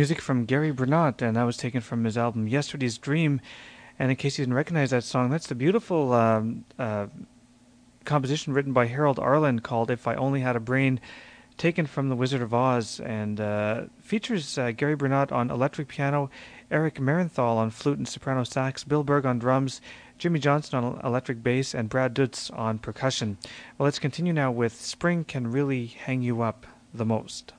Music from Gary Bernat, and that was taken from his album Yesterday's Dream. And in case you didn't recognize that song, that's the beautiful um, uh, composition written by Harold Arlen called If I Only Had a Brain, taken from The Wizard of Oz, and uh, features uh, Gary Bernat on electric piano, Eric Marienthal on flute and soprano sax, Bill Berg on drums, Jimmy Johnson on electric bass, and Brad Dutz on percussion. Well, let's continue now with Spring Can Really Hang You Up the Most.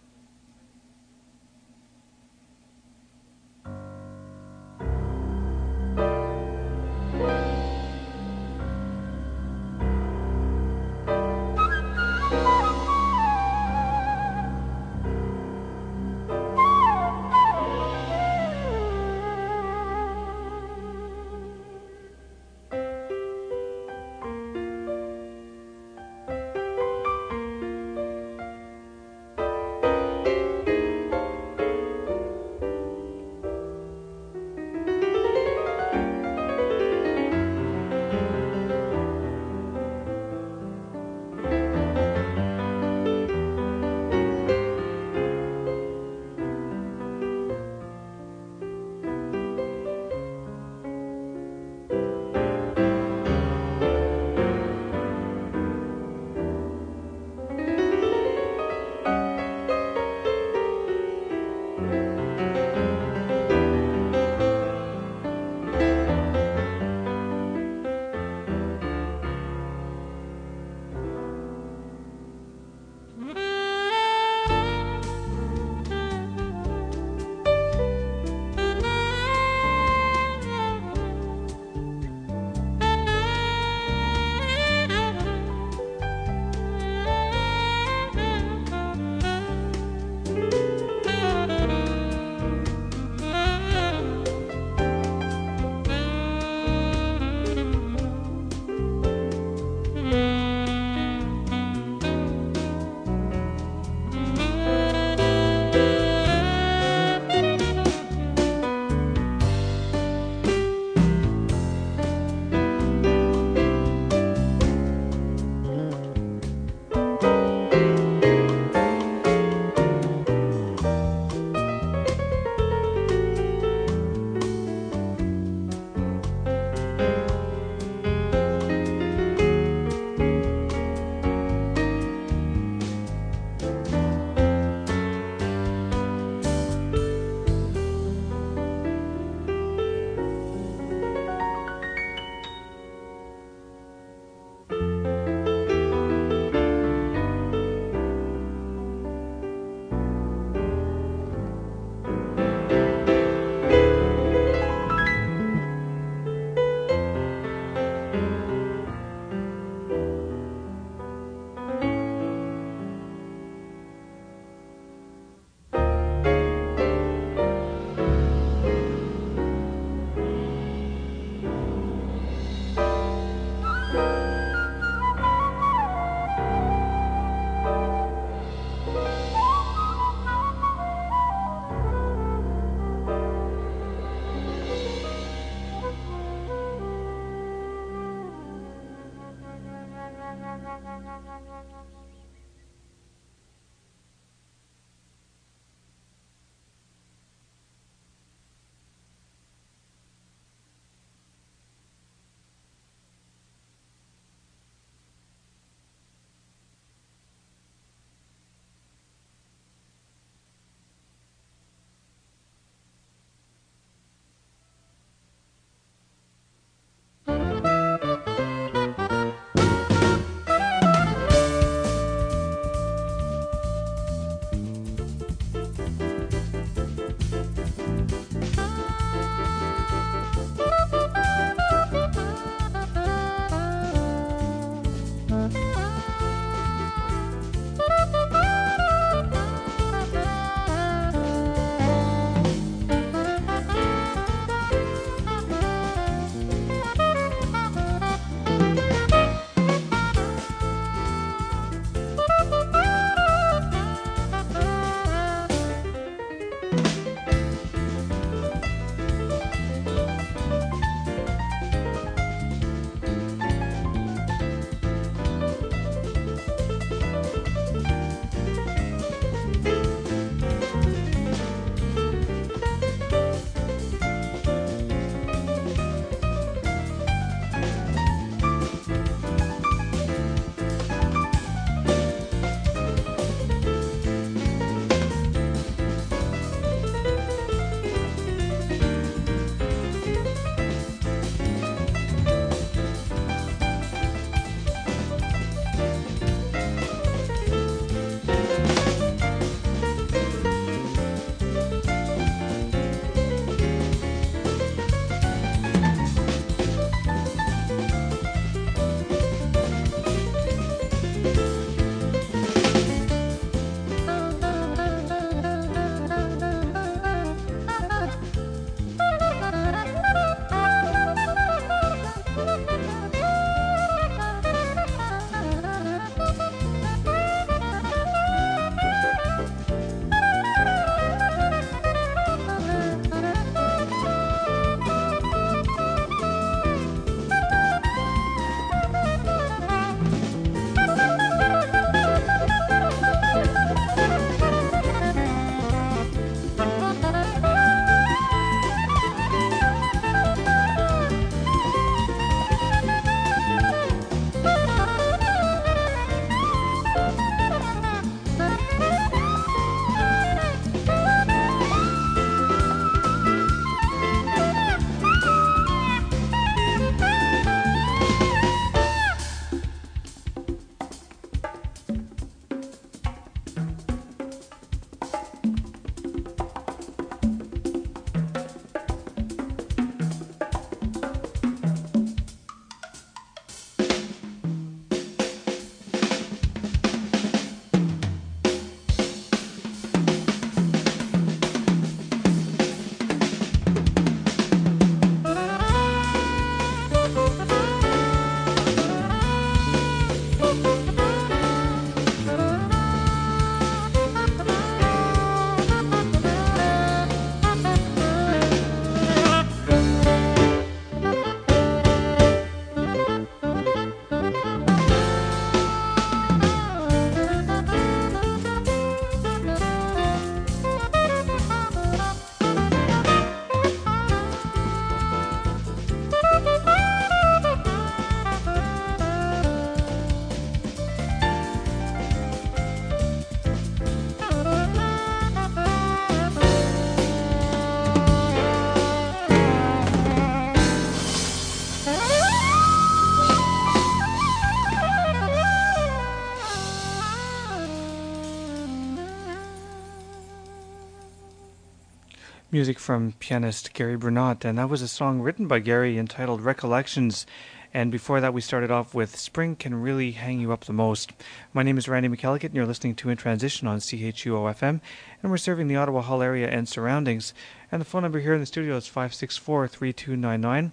Music from pianist Gary Bernat, and that was a song written by Gary entitled Recollections. And before that, we started off with Spring Can Really Hang You Up the Most. My name is Randy McElligott, and you're listening to In Transition on CHUO FM, and we're serving the Ottawa Hull area and surroundings. And the phone number here in the studio is 564 3299.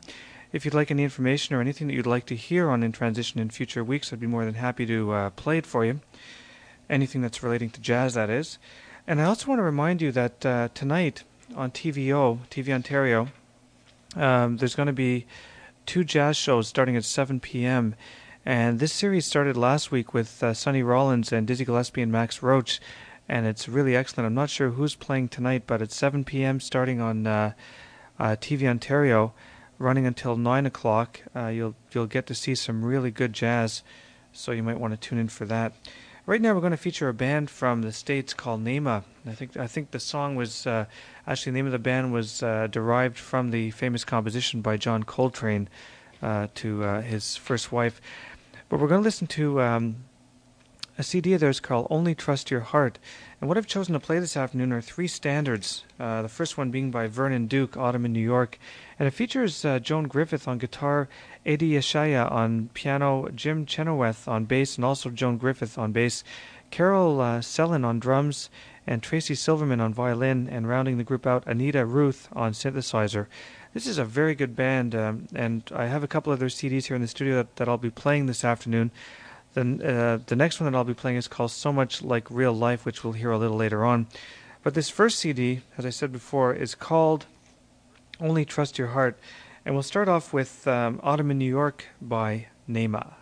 If you'd like any information or anything that you'd like to hear on In Transition in future weeks, I'd be more than happy to uh, play it for you. Anything that's relating to jazz, that is. And I also want to remind you that uh, tonight, on TVO, TV Ontario, um, there's going to be two jazz shows starting at 7 p.m. And this series started last week with uh, Sonny Rollins and Dizzy Gillespie and Max Roach, and it's really excellent. I'm not sure who's playing tonight, but it's 7 p.m. starting on uh, uh, TV Ontario, running until 9 o'clock. Uh, you'll you'll get to see some really good jazz, so you might want to tune in for that. Right now, we're going to feature a band from the states called Naima. I think I think the song was uh, actually the name of the band was uh, derived from the famous composition by John Coltrane uh, to uh, his first wife. But we're going to listen to um, a CD of theirs called "Only Trust Your Heart." And what I've chosen to play this afternoon are three standards. Uh, the first one being by Vernon Duke, Autumn in New York, and it features uh, Joan Griffith on guitar, Eddie Yeshaya on piano, Jim Chenoweth on bass, and also Joan Griffith on bass, Carol uh, on drums, and Tracy Silverman on violin, and rounding the group out, Anita Ruth on synthesizer. This is a very good band, um, and I have a couple of CDs here in the studio that, that I'll be playing this afternoon. Then uh, the next one that I'll be playing is called So Much Like Real Life, which we'll hear a little later on. But this first CD, as I said before, is called Only Trust Your Heart. And we'll start off with um, Autumn in New York by Naima.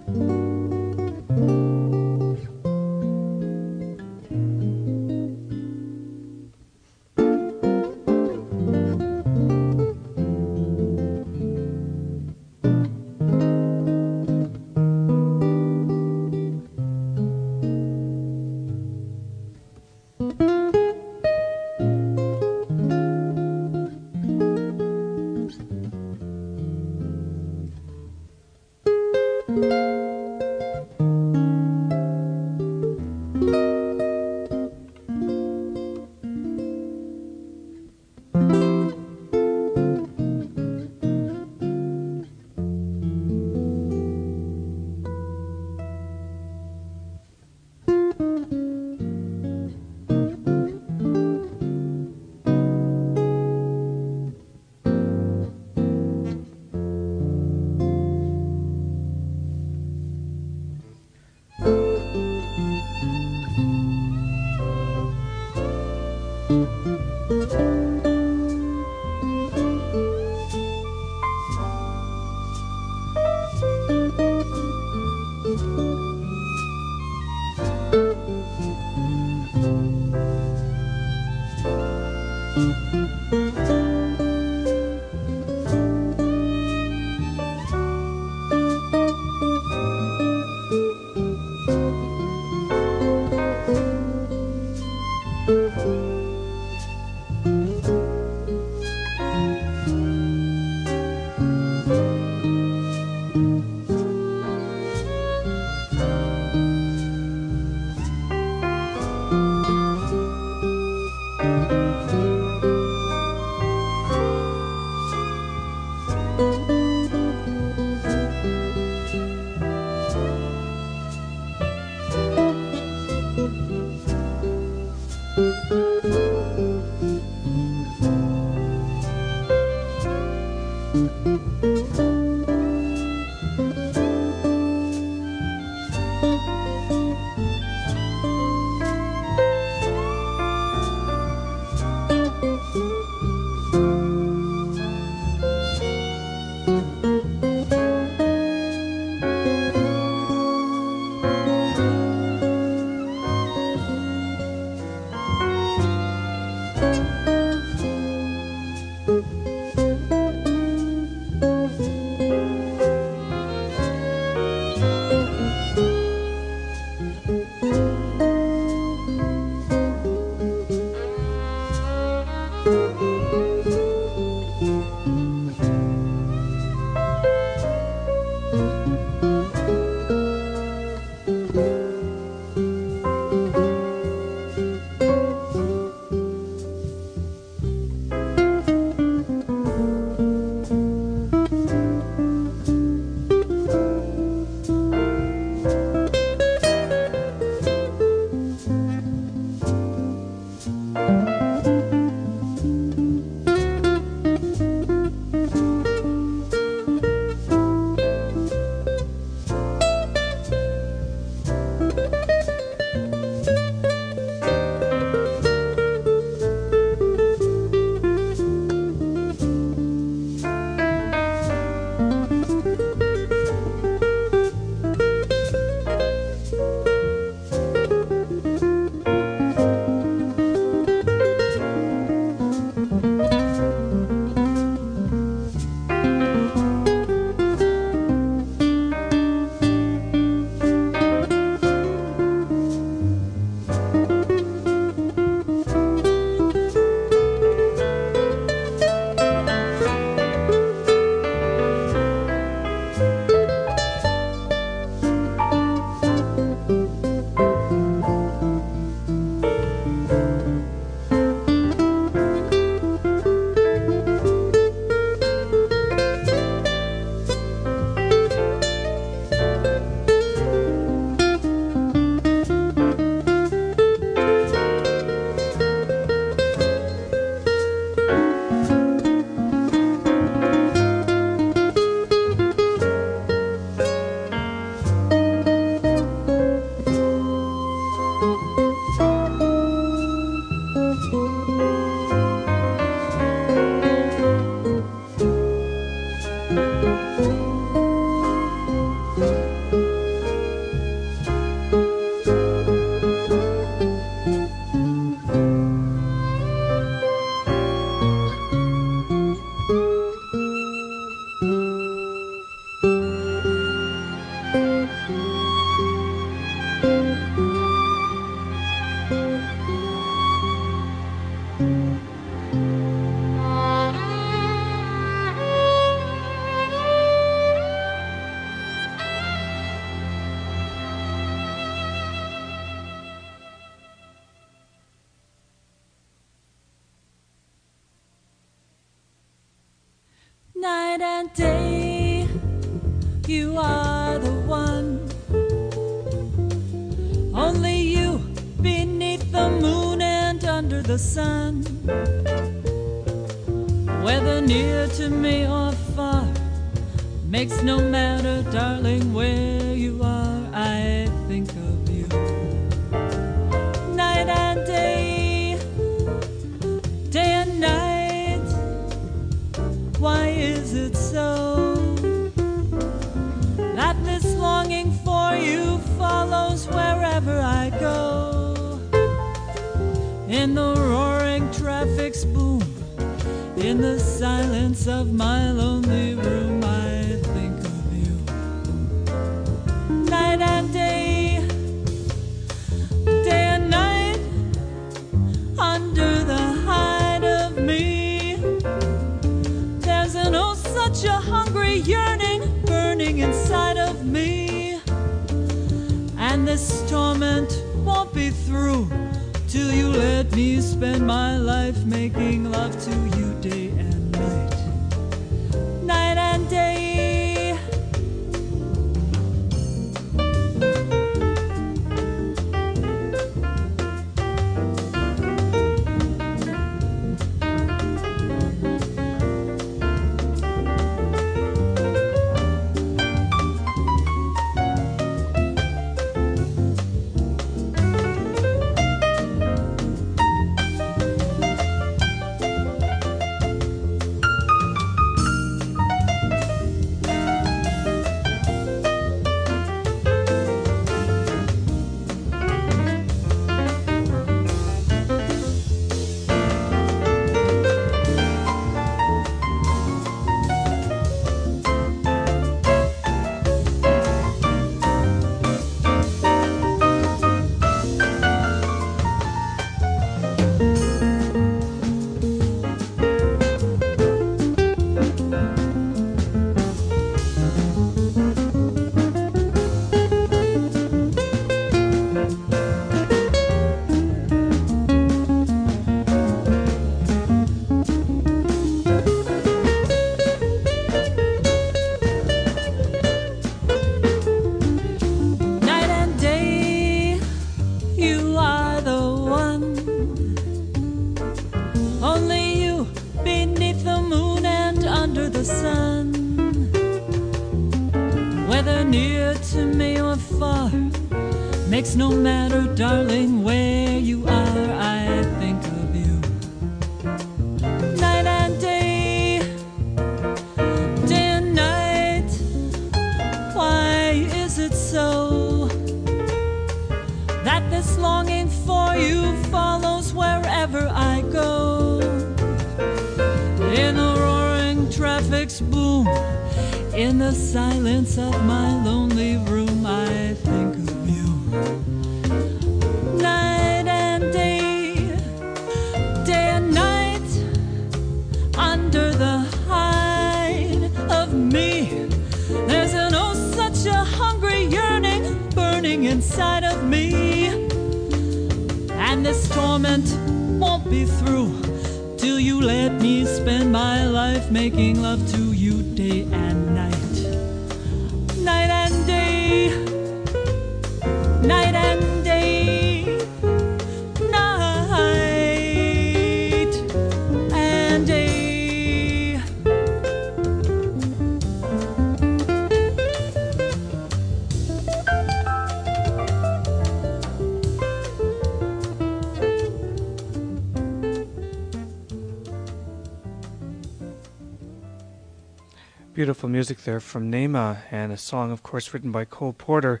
Music there from Naima, and a song, of course, written by Cole Porter,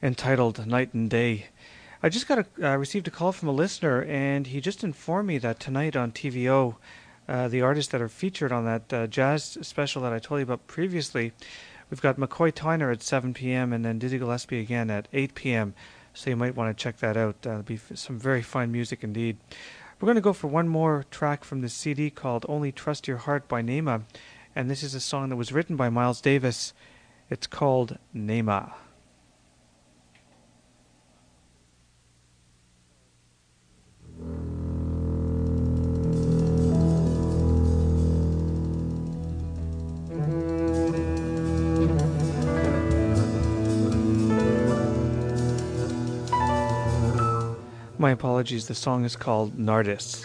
entitled "Night and Day." I just got a uh, received a call from a listener, and he just informed me that tonight on TVO, uh, the artists that are featured on that uh, jazz special that I told you about previously, we've got McCoy Tyner at 7 p.m. and then Dizzy Gillespie again at 8 p.m. So you might want to check that out. Uh, it'll be some very fine music indeed. We're going to go for one more track from the CD called "Only Trust Your Heart" by Naima, and this is a song that was written by Miles Davis. It's called Naima. My apologies, the song is called Nardis.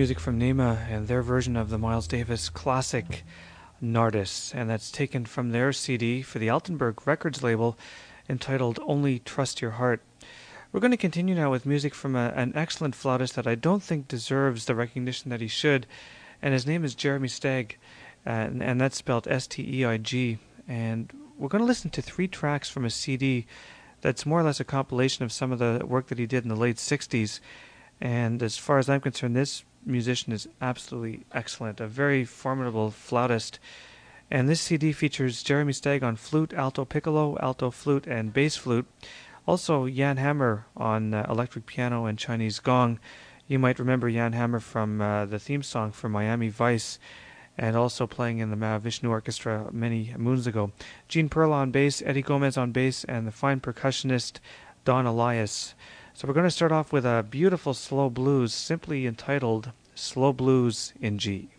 Music from Naima and their version of the Miles Davis classic Nardis, and that's taken from their CD for the Altenberg Records label entitled Only Trust Your Heart. We're going to continue now with music from a, an excellent flautist that I don't think deserves the recognition that he should, and his name is Jeremy Steig, uh, and, and that's spelled S T E I G. And we're going to listen to three tracks from a CD that's more or less a compilation of some of the work that he did in the late 60s. And as far as I'm concerned, this musician is absolutely excellent, a very formidable flautist. And this CD features Jeremy Steig on flute, alto piccolo, alto flute, and bass flute. Also, Jan Hammer on uh, electric piano and Chinese gong. You might remember Jan Hammer from uh, the theme song for Miami Vice and also playing in the Mahavishnu Orchestra many moons ago. Gene Perla on bass, Eddie Gomez on bass, and the fine percussionist Don Alias. So we're going to start off with a beautiful slow blues simply entitled Slow Blues in G.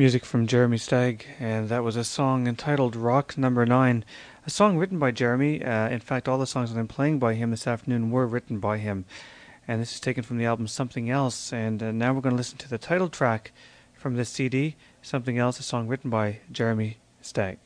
Music from Jeremy Steig, and that was a song entitled Rock Number Nine, a song written by Jeremy. Uh, in fact, all the songs that I'm playing by him this afternoon were written by him, and this is taken from the album Something Else. And uh, now we're going to listen to the title track from this CD. Something Else, a song written by Jeremy Steig.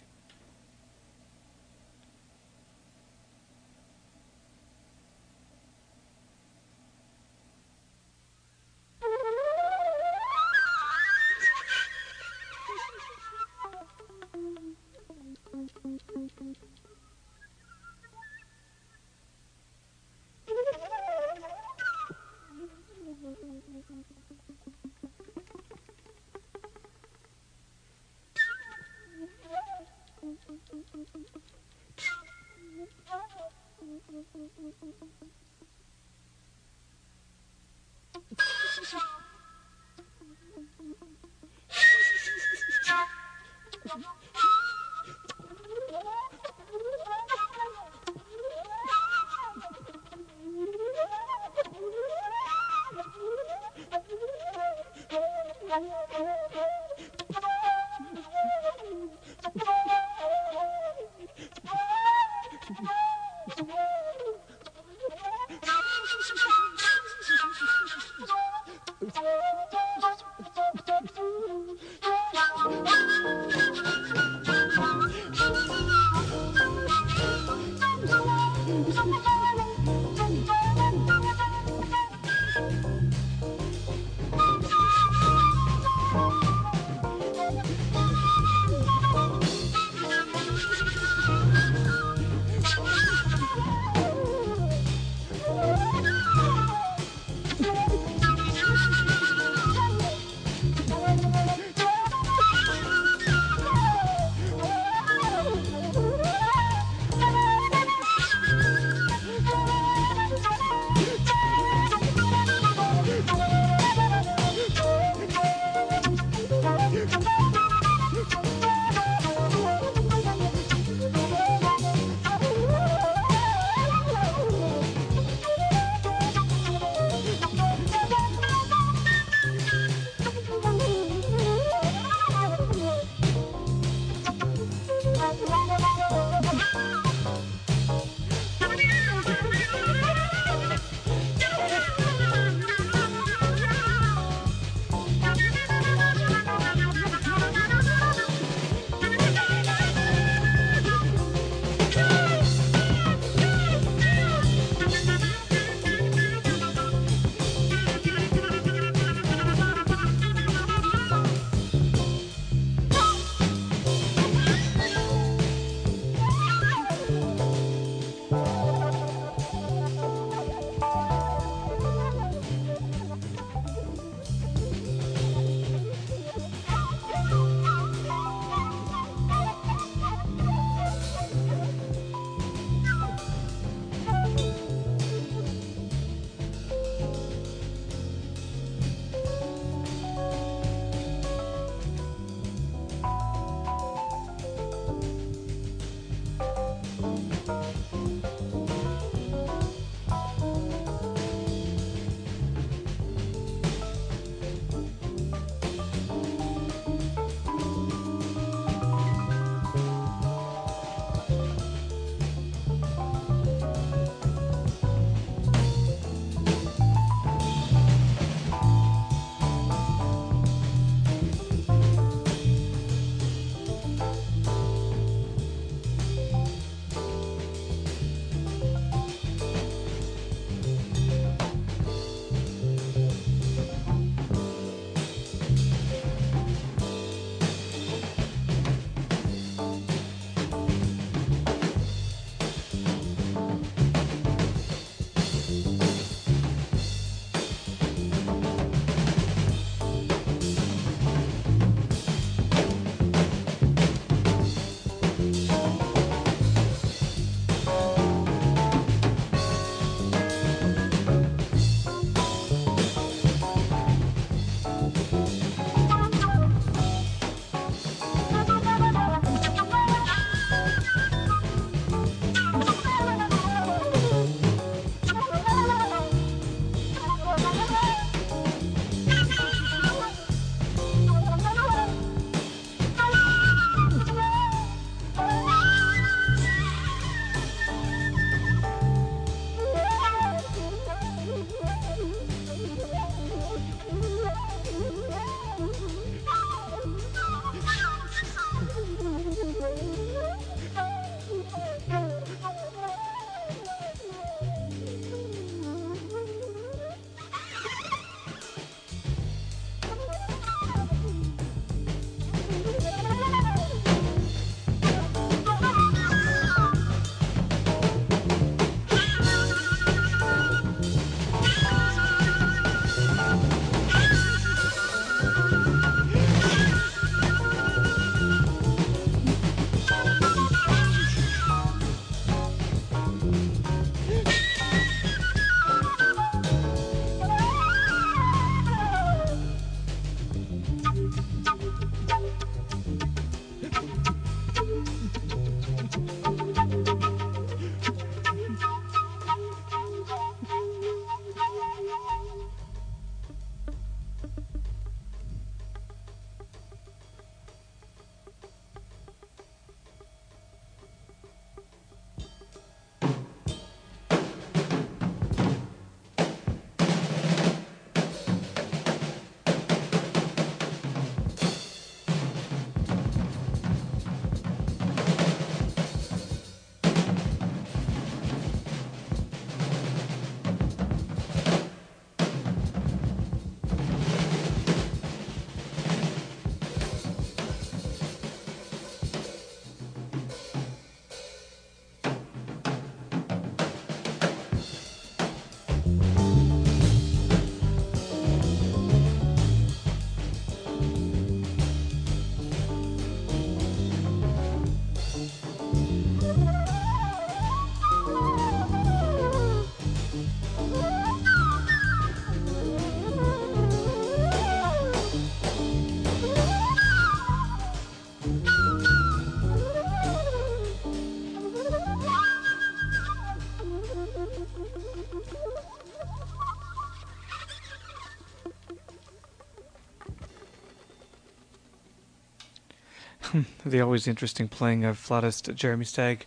The always interesting playing of flautist Jeremy Steig,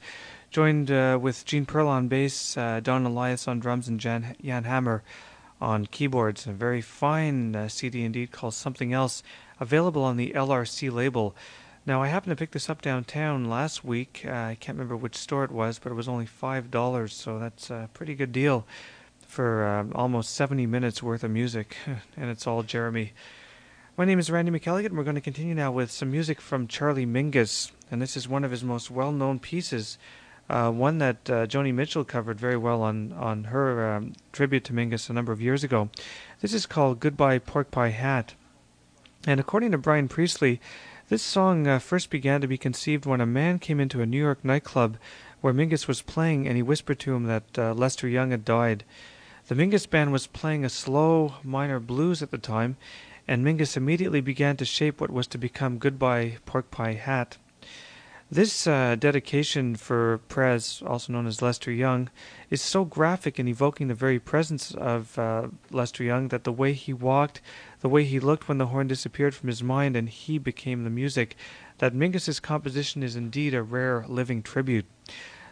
joined uh, with Gene Perla on bass, uh, Don Alias on drums, and Jan, Jan Hammer on keyboards. A very fine uh, CD indeed called Something Else, available on the LRC label. Now, I happened to pick this up downtown last week. Uh, I can't remember which store it was, but it was only $5, so that's a pretty good deal for uh, almost 70 minutes worth of music, and it's all Jeremy. My name is Randy McElligott, and we're going to continue now with some music from Charlie Mingus, and this is one of his most well-known pieces, uh, one that uh, Joni Mitchell covered very well on on her um, tribute to Mingus a number of years ago. This is called "Goodbye Pork Pie Hat," and according to Brian Priestley, this song uh, first began to be conceived when a man came into a New York nightclub where Mingus was playing, and he whispered to him that uh, Lester Young had died. The Mingus band was playing a slow minor blues at the time, and Mingus immediately began to shape what was to become Goodbye Pork Pie Hat. This uh, dedication for Prez, also known as Lester Young, is so graphic in evoking the very presence of uh, Lester Young that the way he walked, the way he looked when the horn disappeared from his mind and he became the music, that Mingus's composition is indeed a rare living tribute.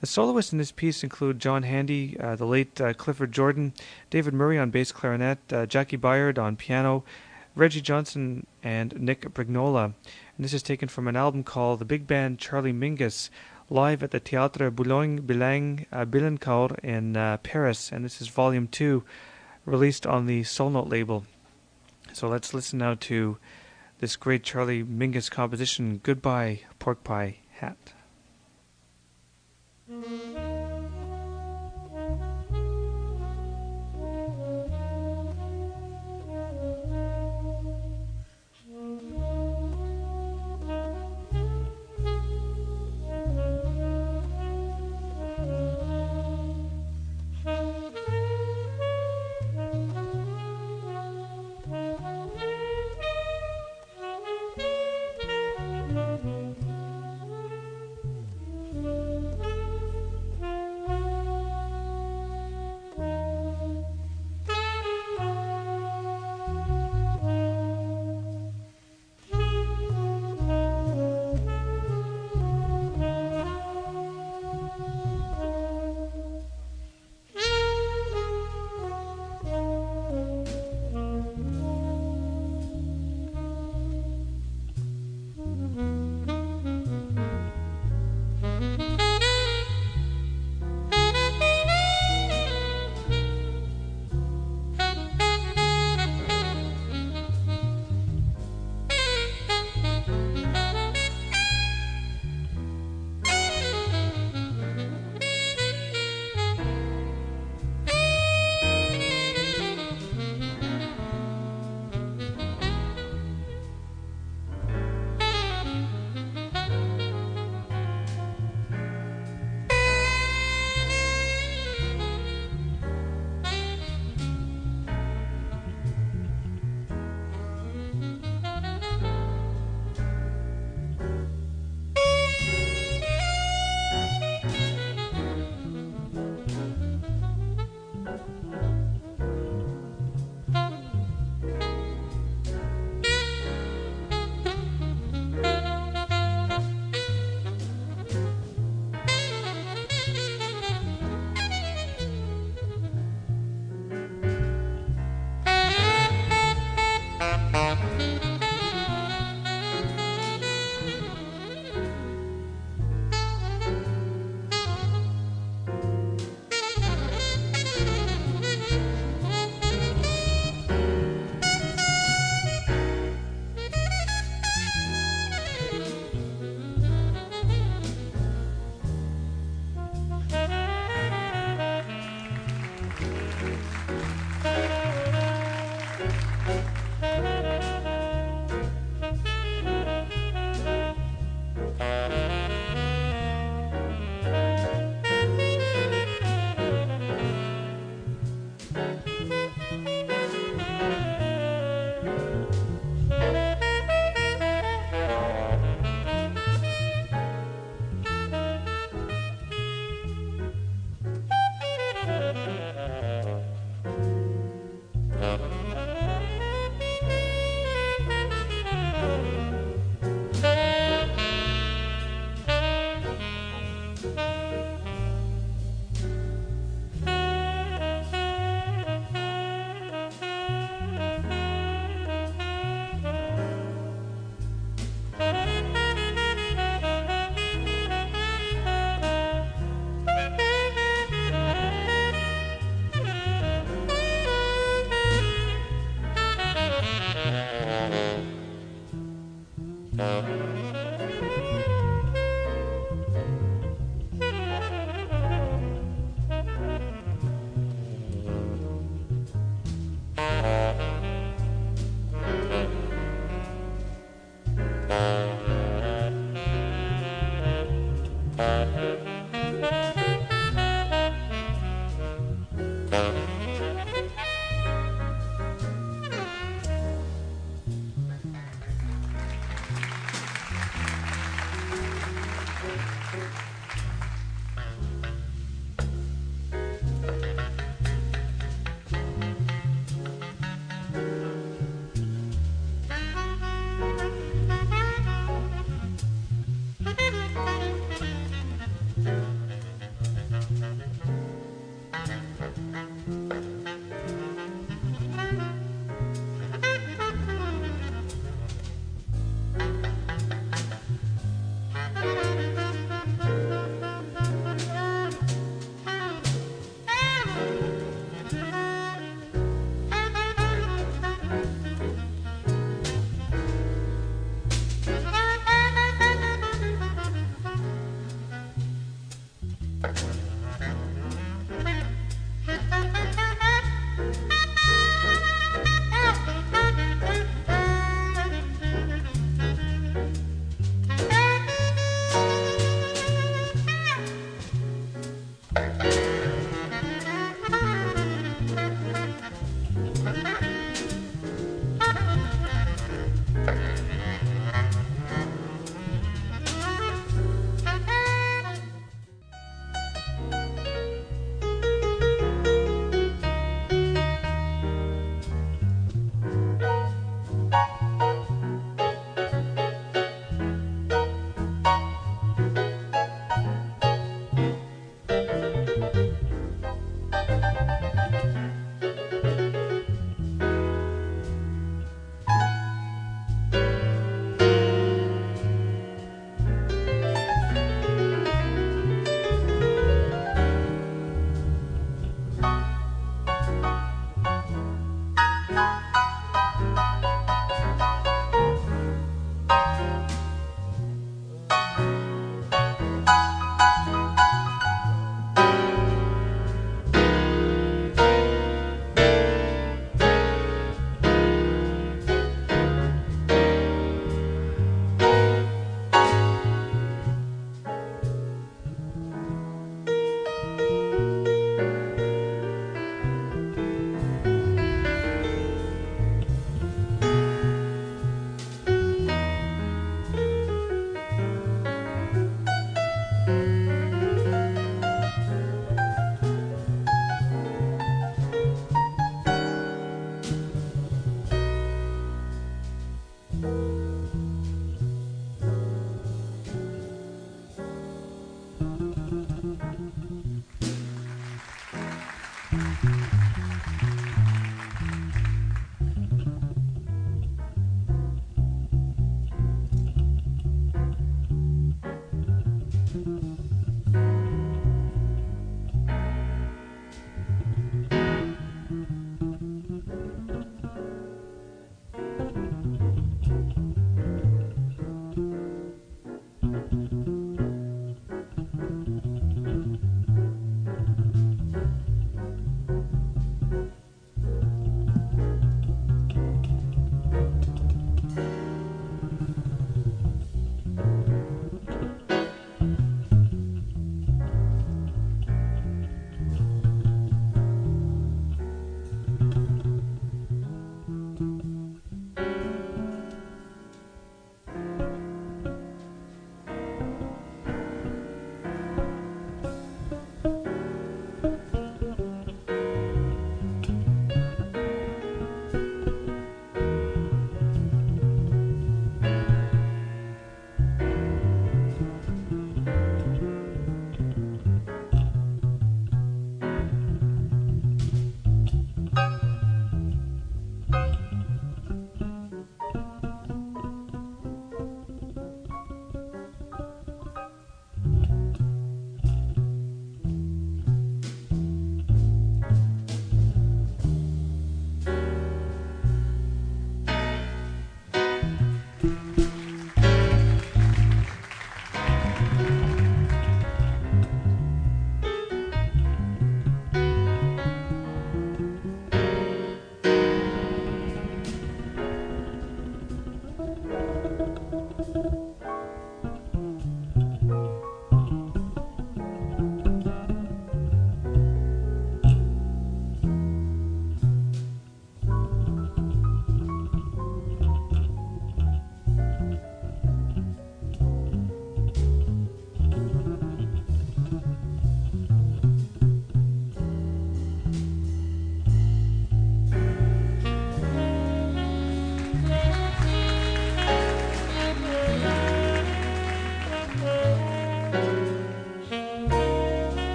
The soloists in this piece include John Handy, uh, the late uh, Clifford Jordan, David Murray on bass clarinet, uh, Jaki Byard on piano, Reggie Johnson, and Nick Brignola. And this is taken from an album called The Big Band Charlie Mingus, live at the Théâtre Boulogne uh, Billancourt in uh, Paris. And this is volume 2, released on the Soul Note label. So let's listen now to this great Charlie Mingus composition, Goodbye Pork Pie Hat.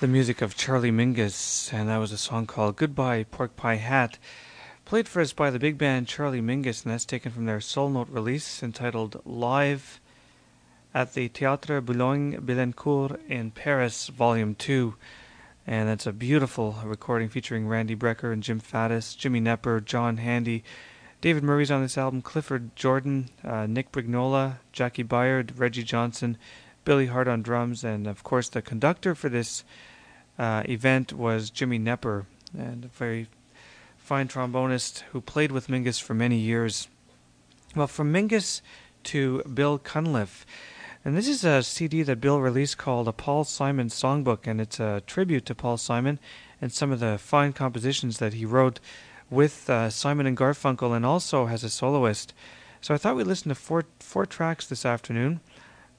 the music of Charlie Mingus, and that was a song called Goodbye Pork Pie Hat, played for us by the big band Charlie Mingus, and that's taken from their Soul Note release entitled Live at the Théâtre Boulogne-Billancourt in Paris, Volume 2. And that's a beautiful recording featuring Randy Brecker and Jim Faddis, Jimmy Knepper, John Handy. David Murray's on this album, Clifford Jordan, uh, Nick Brignola, Jaki Byard, Reggie Johnson, Billy Hart on drums, and of course the conductor for this uh, event was Jimmy Knepper, and a very fine trombonist who played with Mingus for many years. Well, from Mingus to Bill Cunliffe. And this is a CD that Bill released called A Paul Simon Songbook, and it's a tribute to Paul Simon and some of the fine compositions that he wrote with uh, Simon and Garfunkel and also as a soloist. So I thought we'd listen to four, four tracks this afternoon.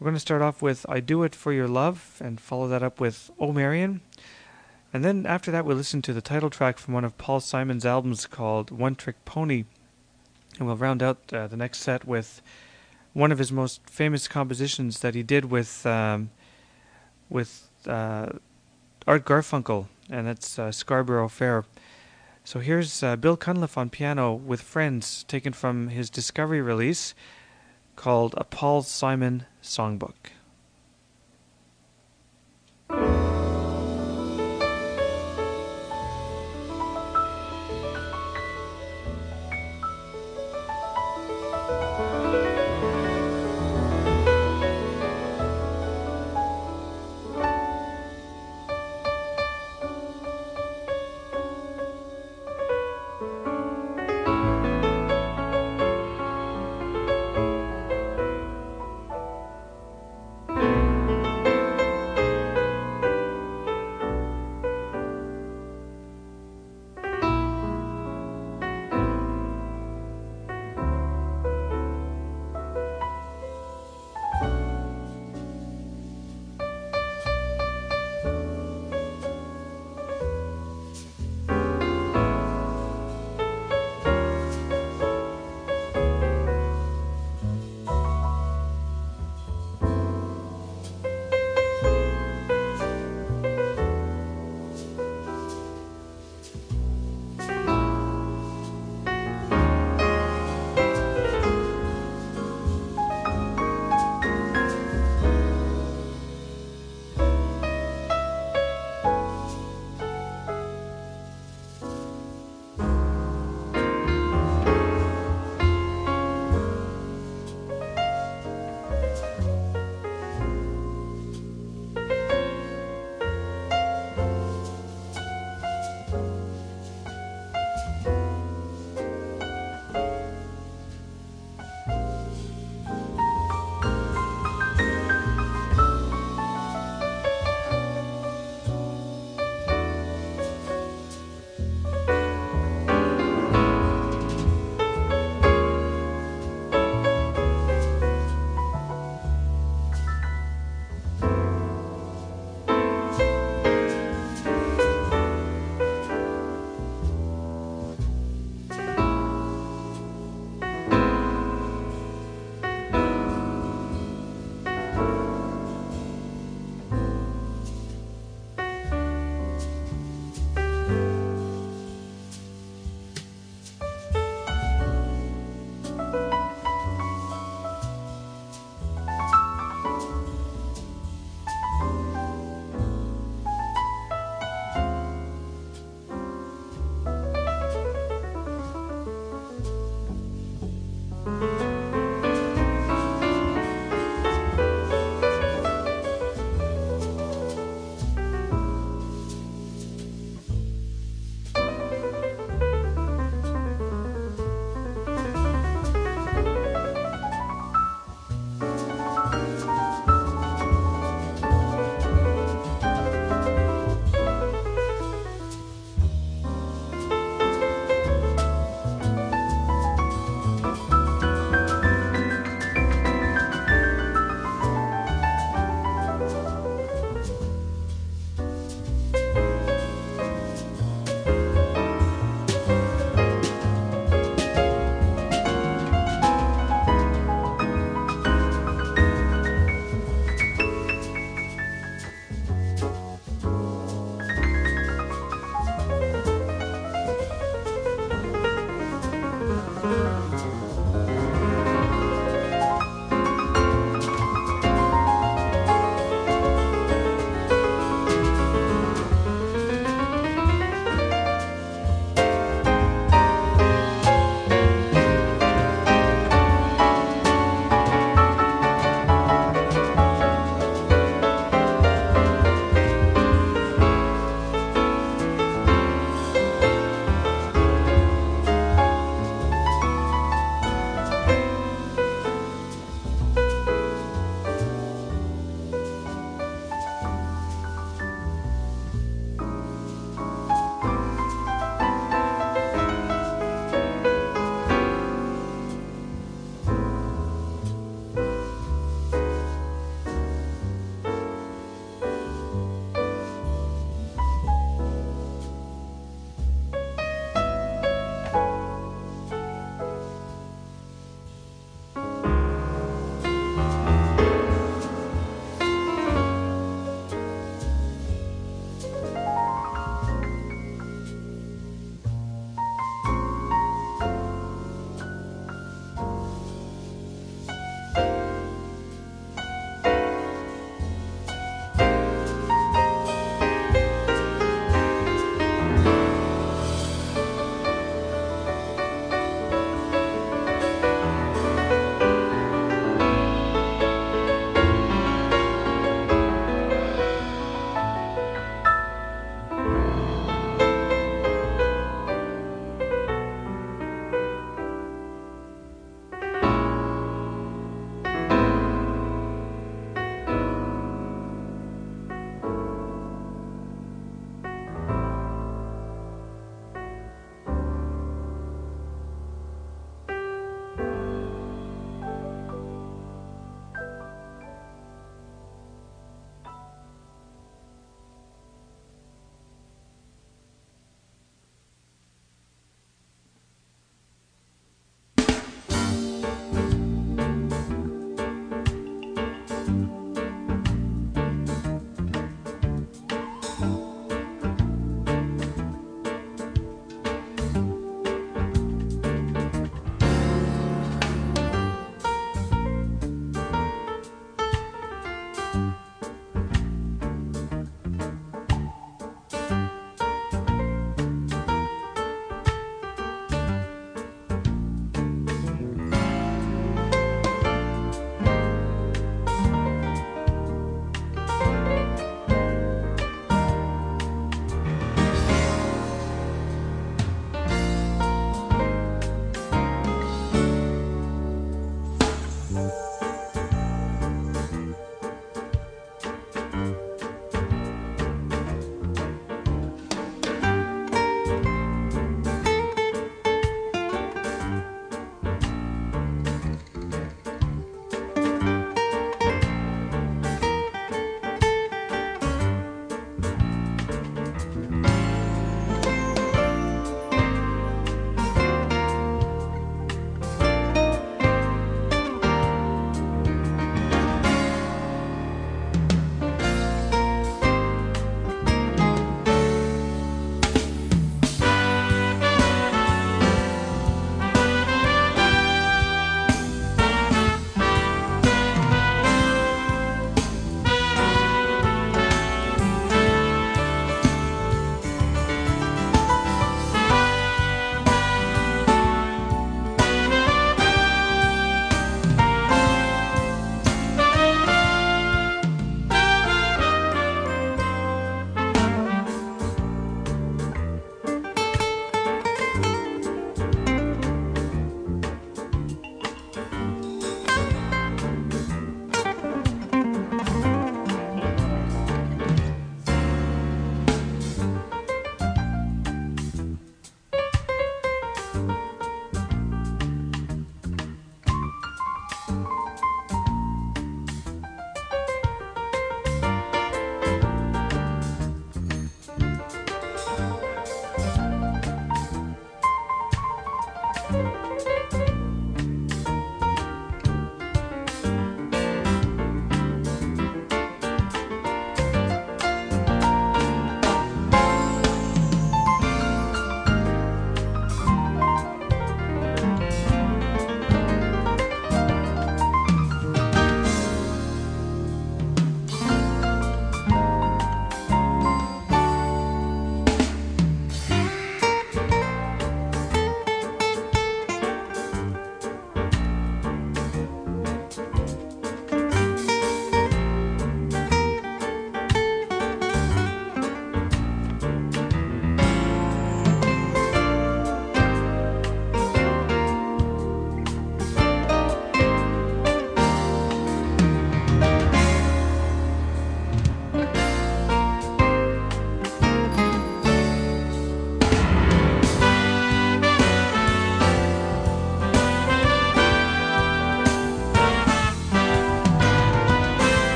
We're going to start off with I Do It For Your Love and follow that up with Oh Marion. And then after that, we'll listen to the title track from one of Paul Simon's albums called One Trick Pony. And we'll round out uh, the next set with one of his most famous compositions that he did with um, with uh, Art Garfunkel, and that's uh, Scarborough Fair. So here's uh, Bill Cunliffe on piano with Friends, taken from his Discovery release called A Paul Simon Songbook.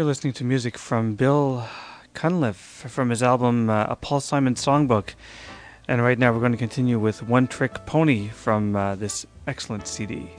You're listening to music from Bill Cunliffe from his album uh, A Paul Simon Songbook. And right now we're going to continue with One Trick Pony from uh, this excellent CD.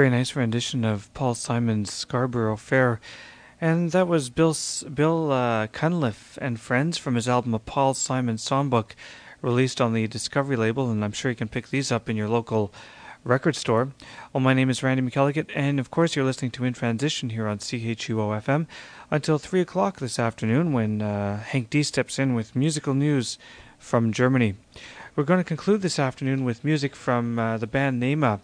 Very nice rendition of Paul Simon's Scarborough Fair. And that was Bill Bill uh, Cunliffe and Friends from his album A Paul Simon Songbook, released on the Discovery label, and I'm sure you can pick these up in your local record store. Well, my name is Randy McElligott, and of course, you're listening to In Transition here on CHUO FM until 3 o'clock this afternoon when uh, Hank D steps in with musical news from Germany. We're going to conclude this afternoon with music from uh, the band Naima.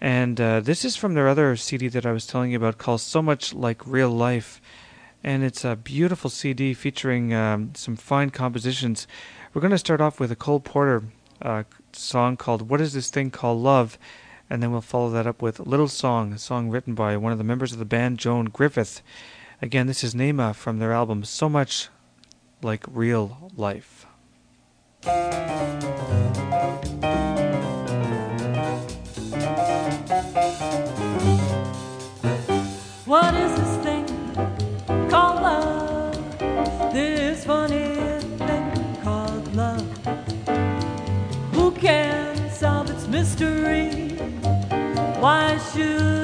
And uh, this is from their other CD that I was telling you about called So Much Like Real Life. And it's a beautiful CD featuring um, some fine compositions. We're going to start off with a Cole Porter uh, song called What Is This Thing Called Love? And then we'll follow that up with Little Song, a song written by one of the members of the band, Joan Griffith. Again, this is Naima from their album So Much Like Real Life. Why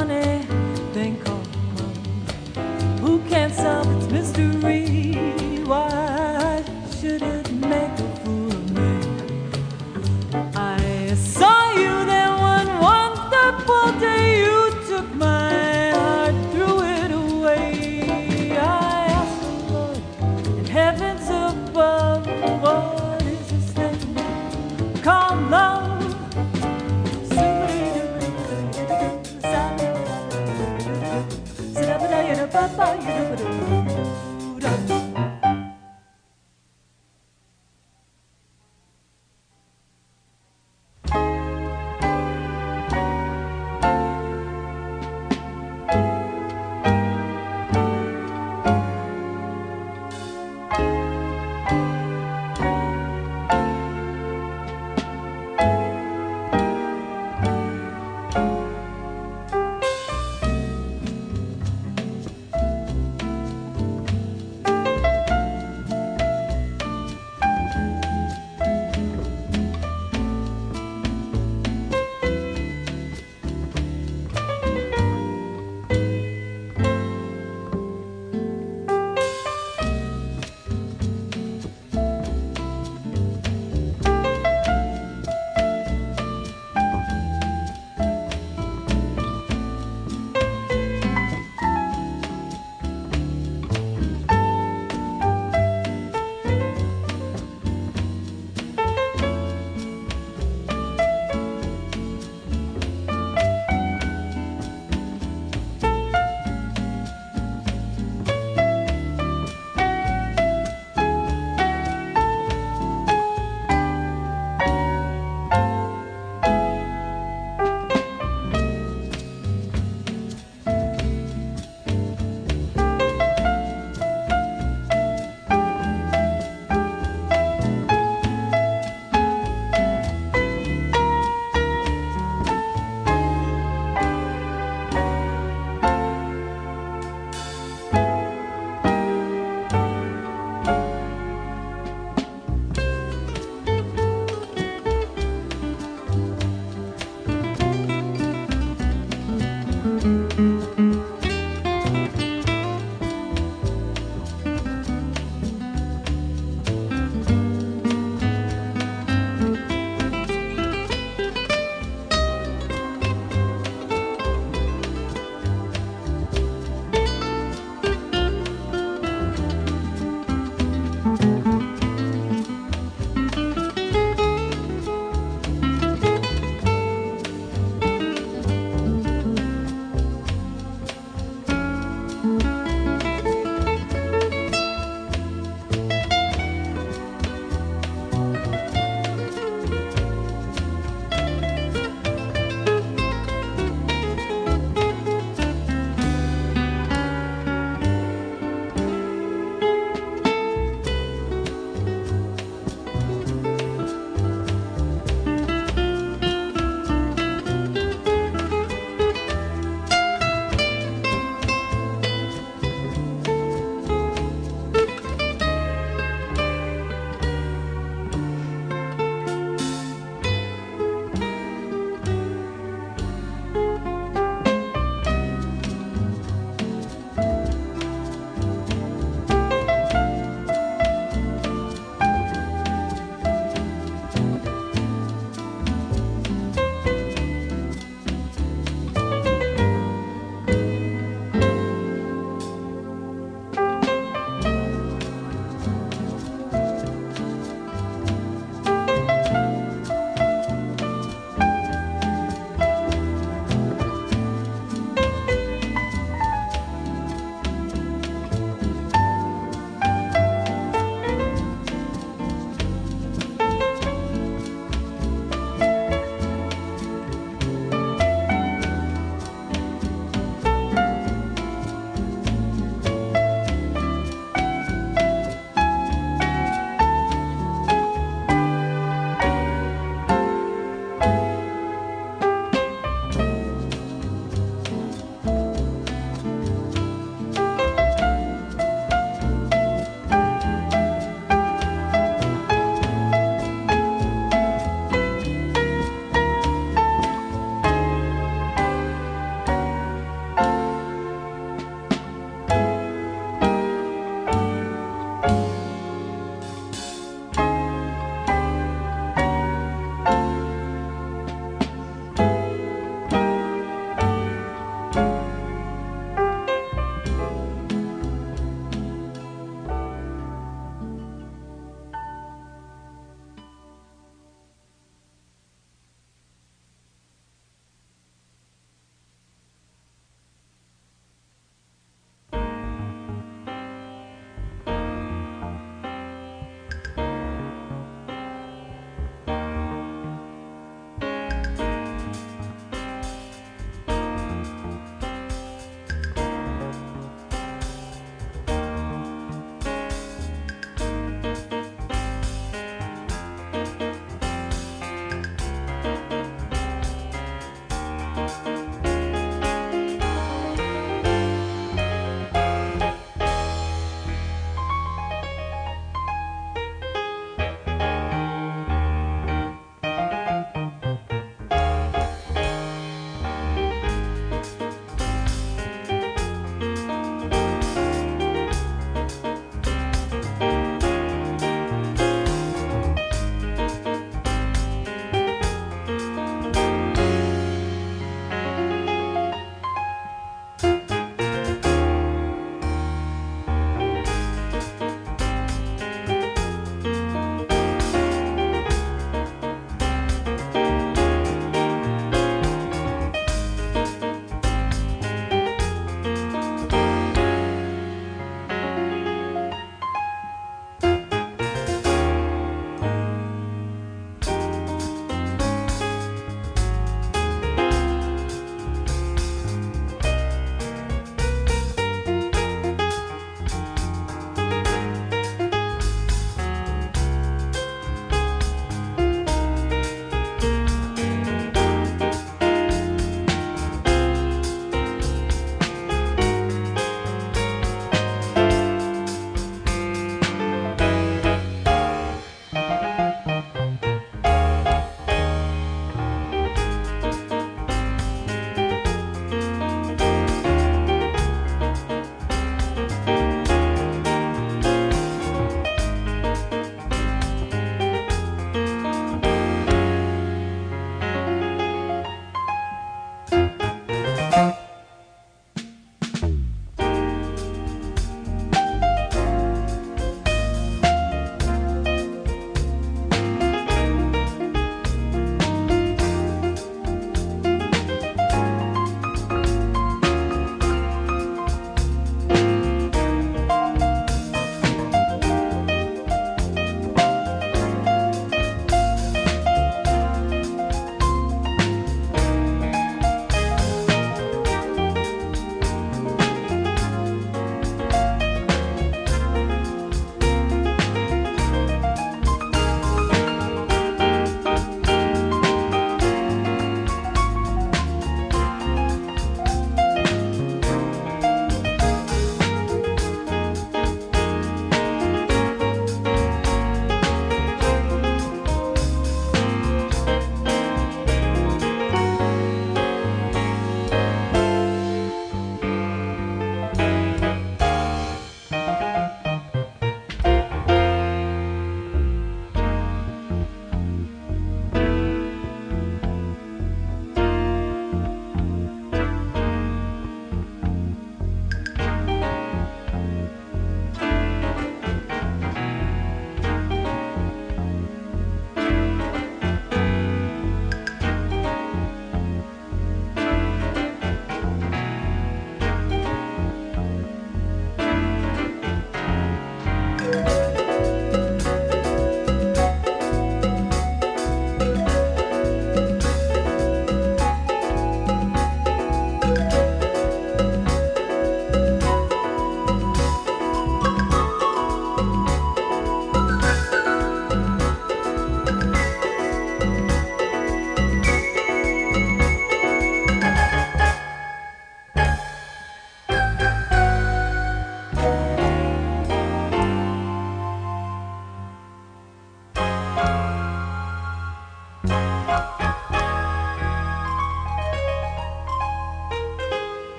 funny,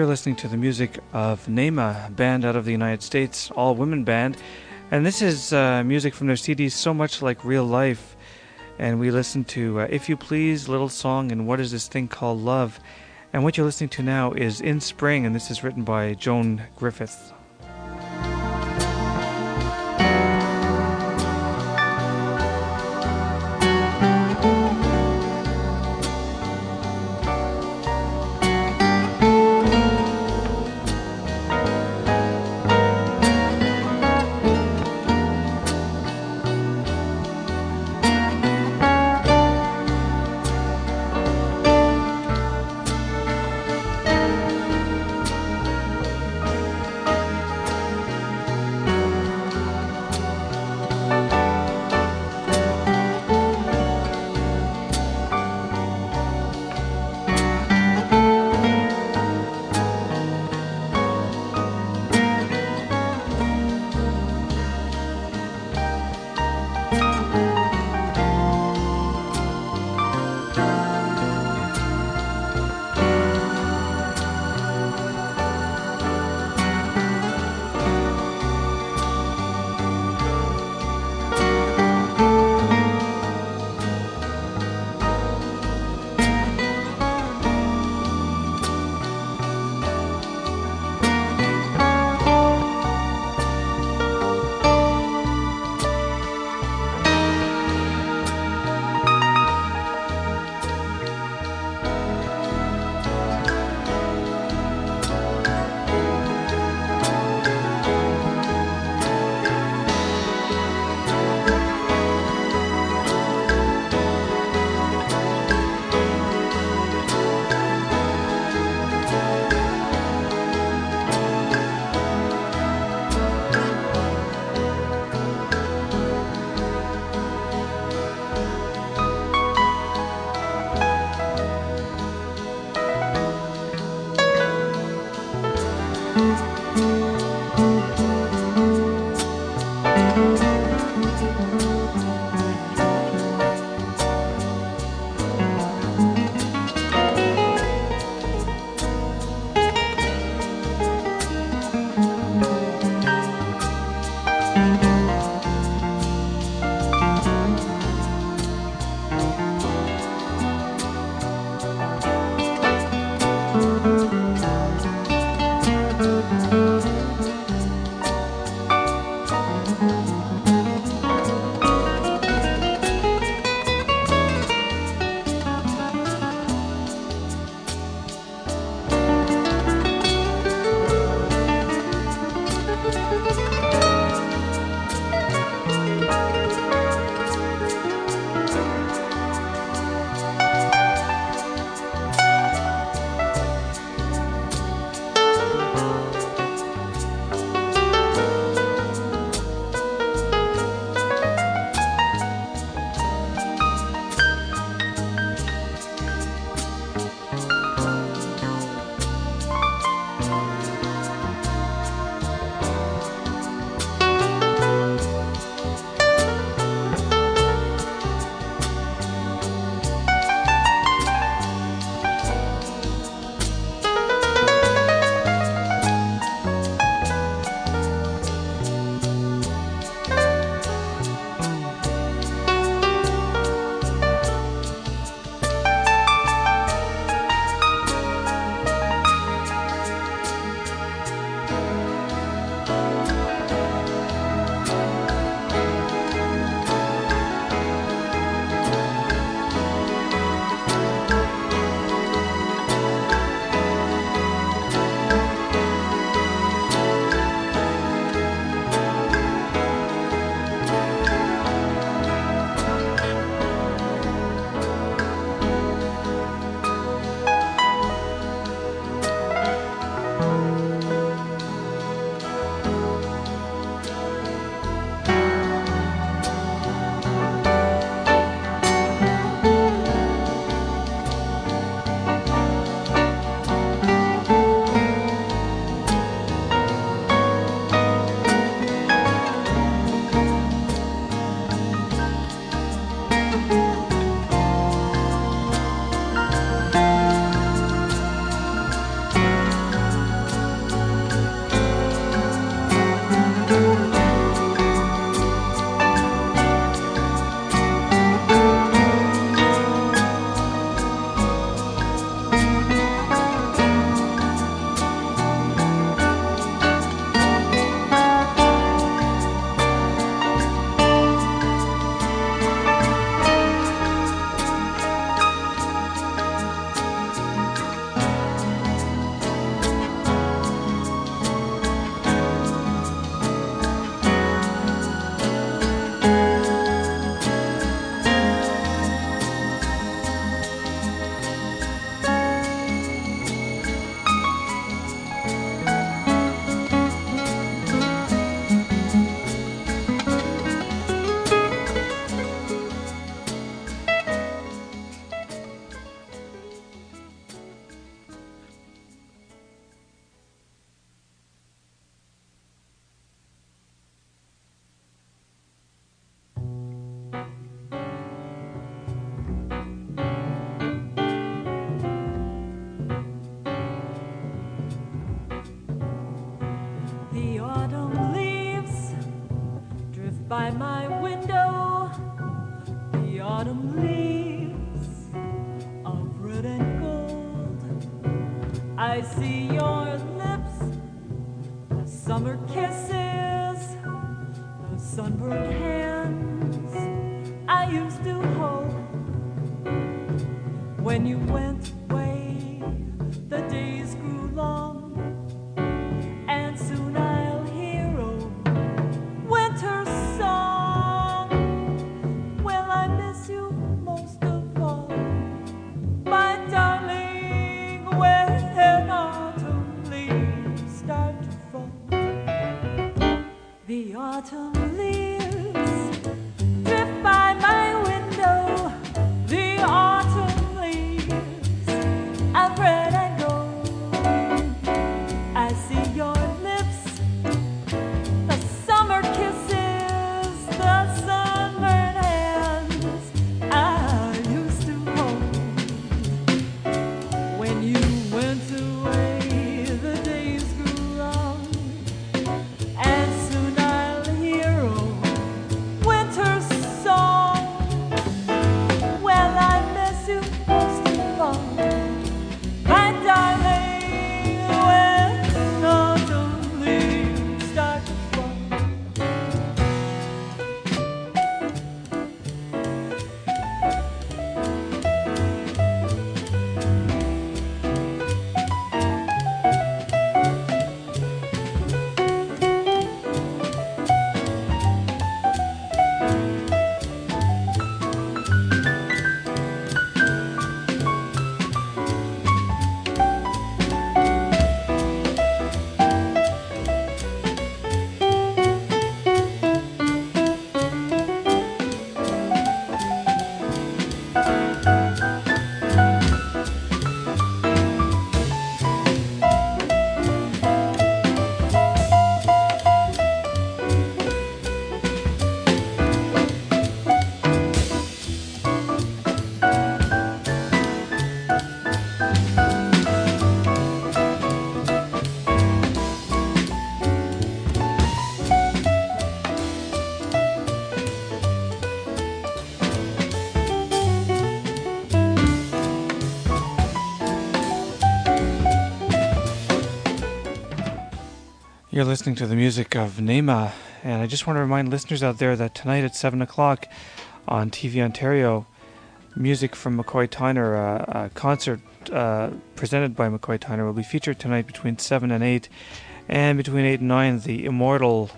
You're listening to the music of Naima, band out of the United States, all women band. And this is uh, music from their CD, So Much Like Real Life. And we listen to uh, If You Please, Little Song, and What Is This Thing Called Love. And what you're listening to now is In Spring, and this is written by Joan Griffith. You're listening to the music of Naima, and I just want to remind listeners out there that tonight at 7 o'clock on TV Ontario, music from McCoy Tyner, uh, a concert uh, presented by McCoy Tyner, will be featured tonight between 7 and 8, and between 8 and 9, the immortal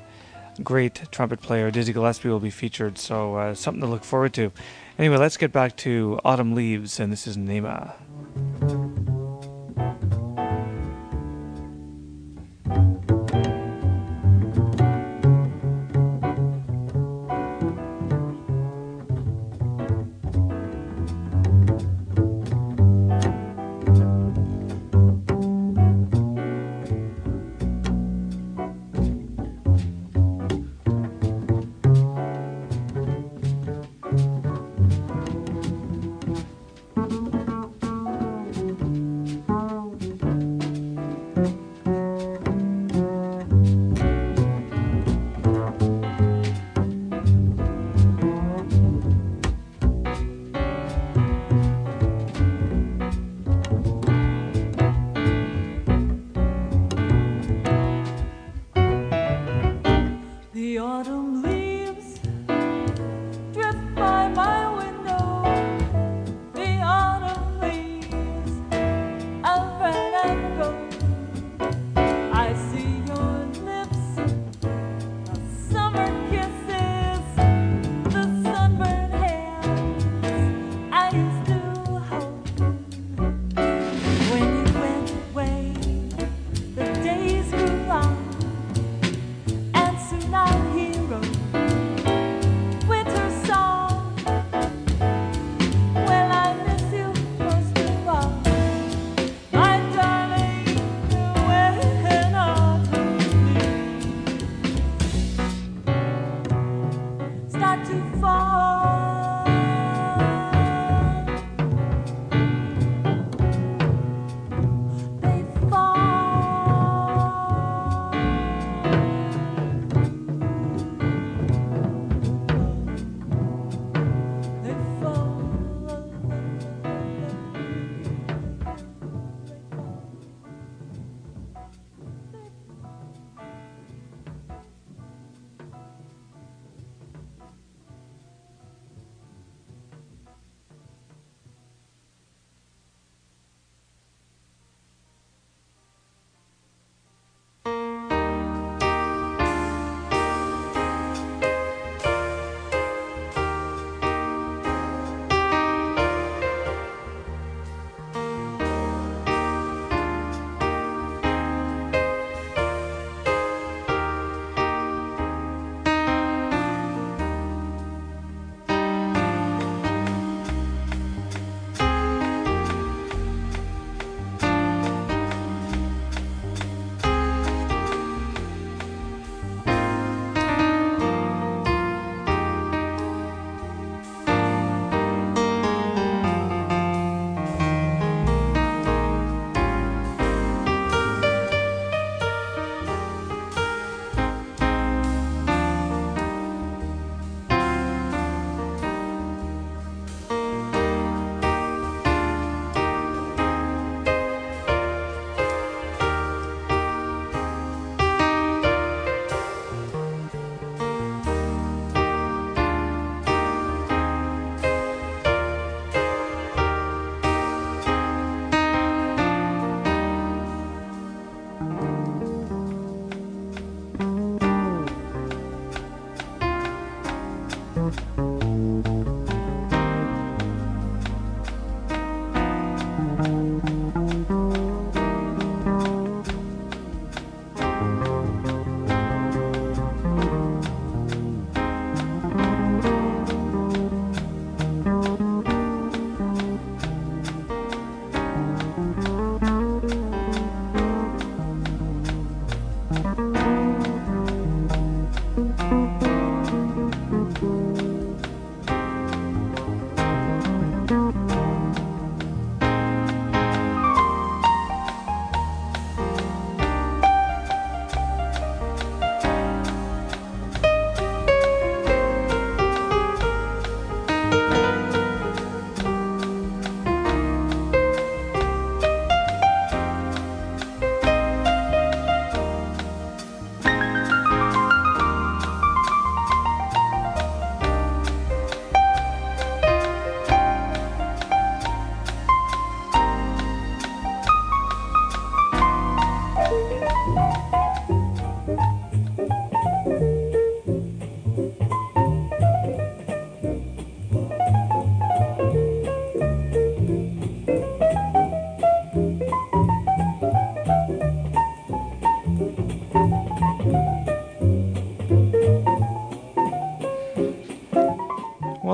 great trumpet player Dizzy Gillespie will be featured, so uh, something to look forward to. Anyway, let's get back to Autumn Leaves, and this is Naima.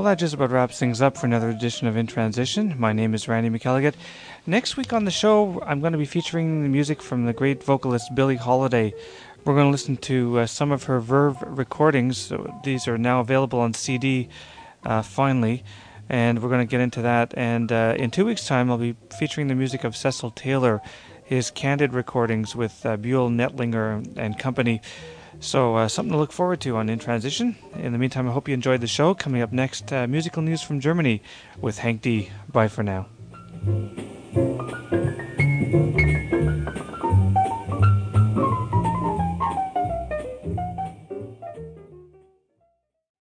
That just about wraps things up for another edition of In Transition. My name is Randy McElligott. Next week on the show, I'm going to be featuring the music from the great vocalist Billie Holiday. We're going to listen to uh, some of her Verve recordings. These are now available on CD, uh, finally, and we're going to get into that. And uh, in two weeks' time, I'll be featuring the music of Cecil Taylor, his candid recordings with uh, Buell Neidlinger and company. So, uh, something to look forward to on In Transition. In the meantime, I hope you enjoyed the show. Coming up next, uh, musical news from Germany with Hank D. Bye for now.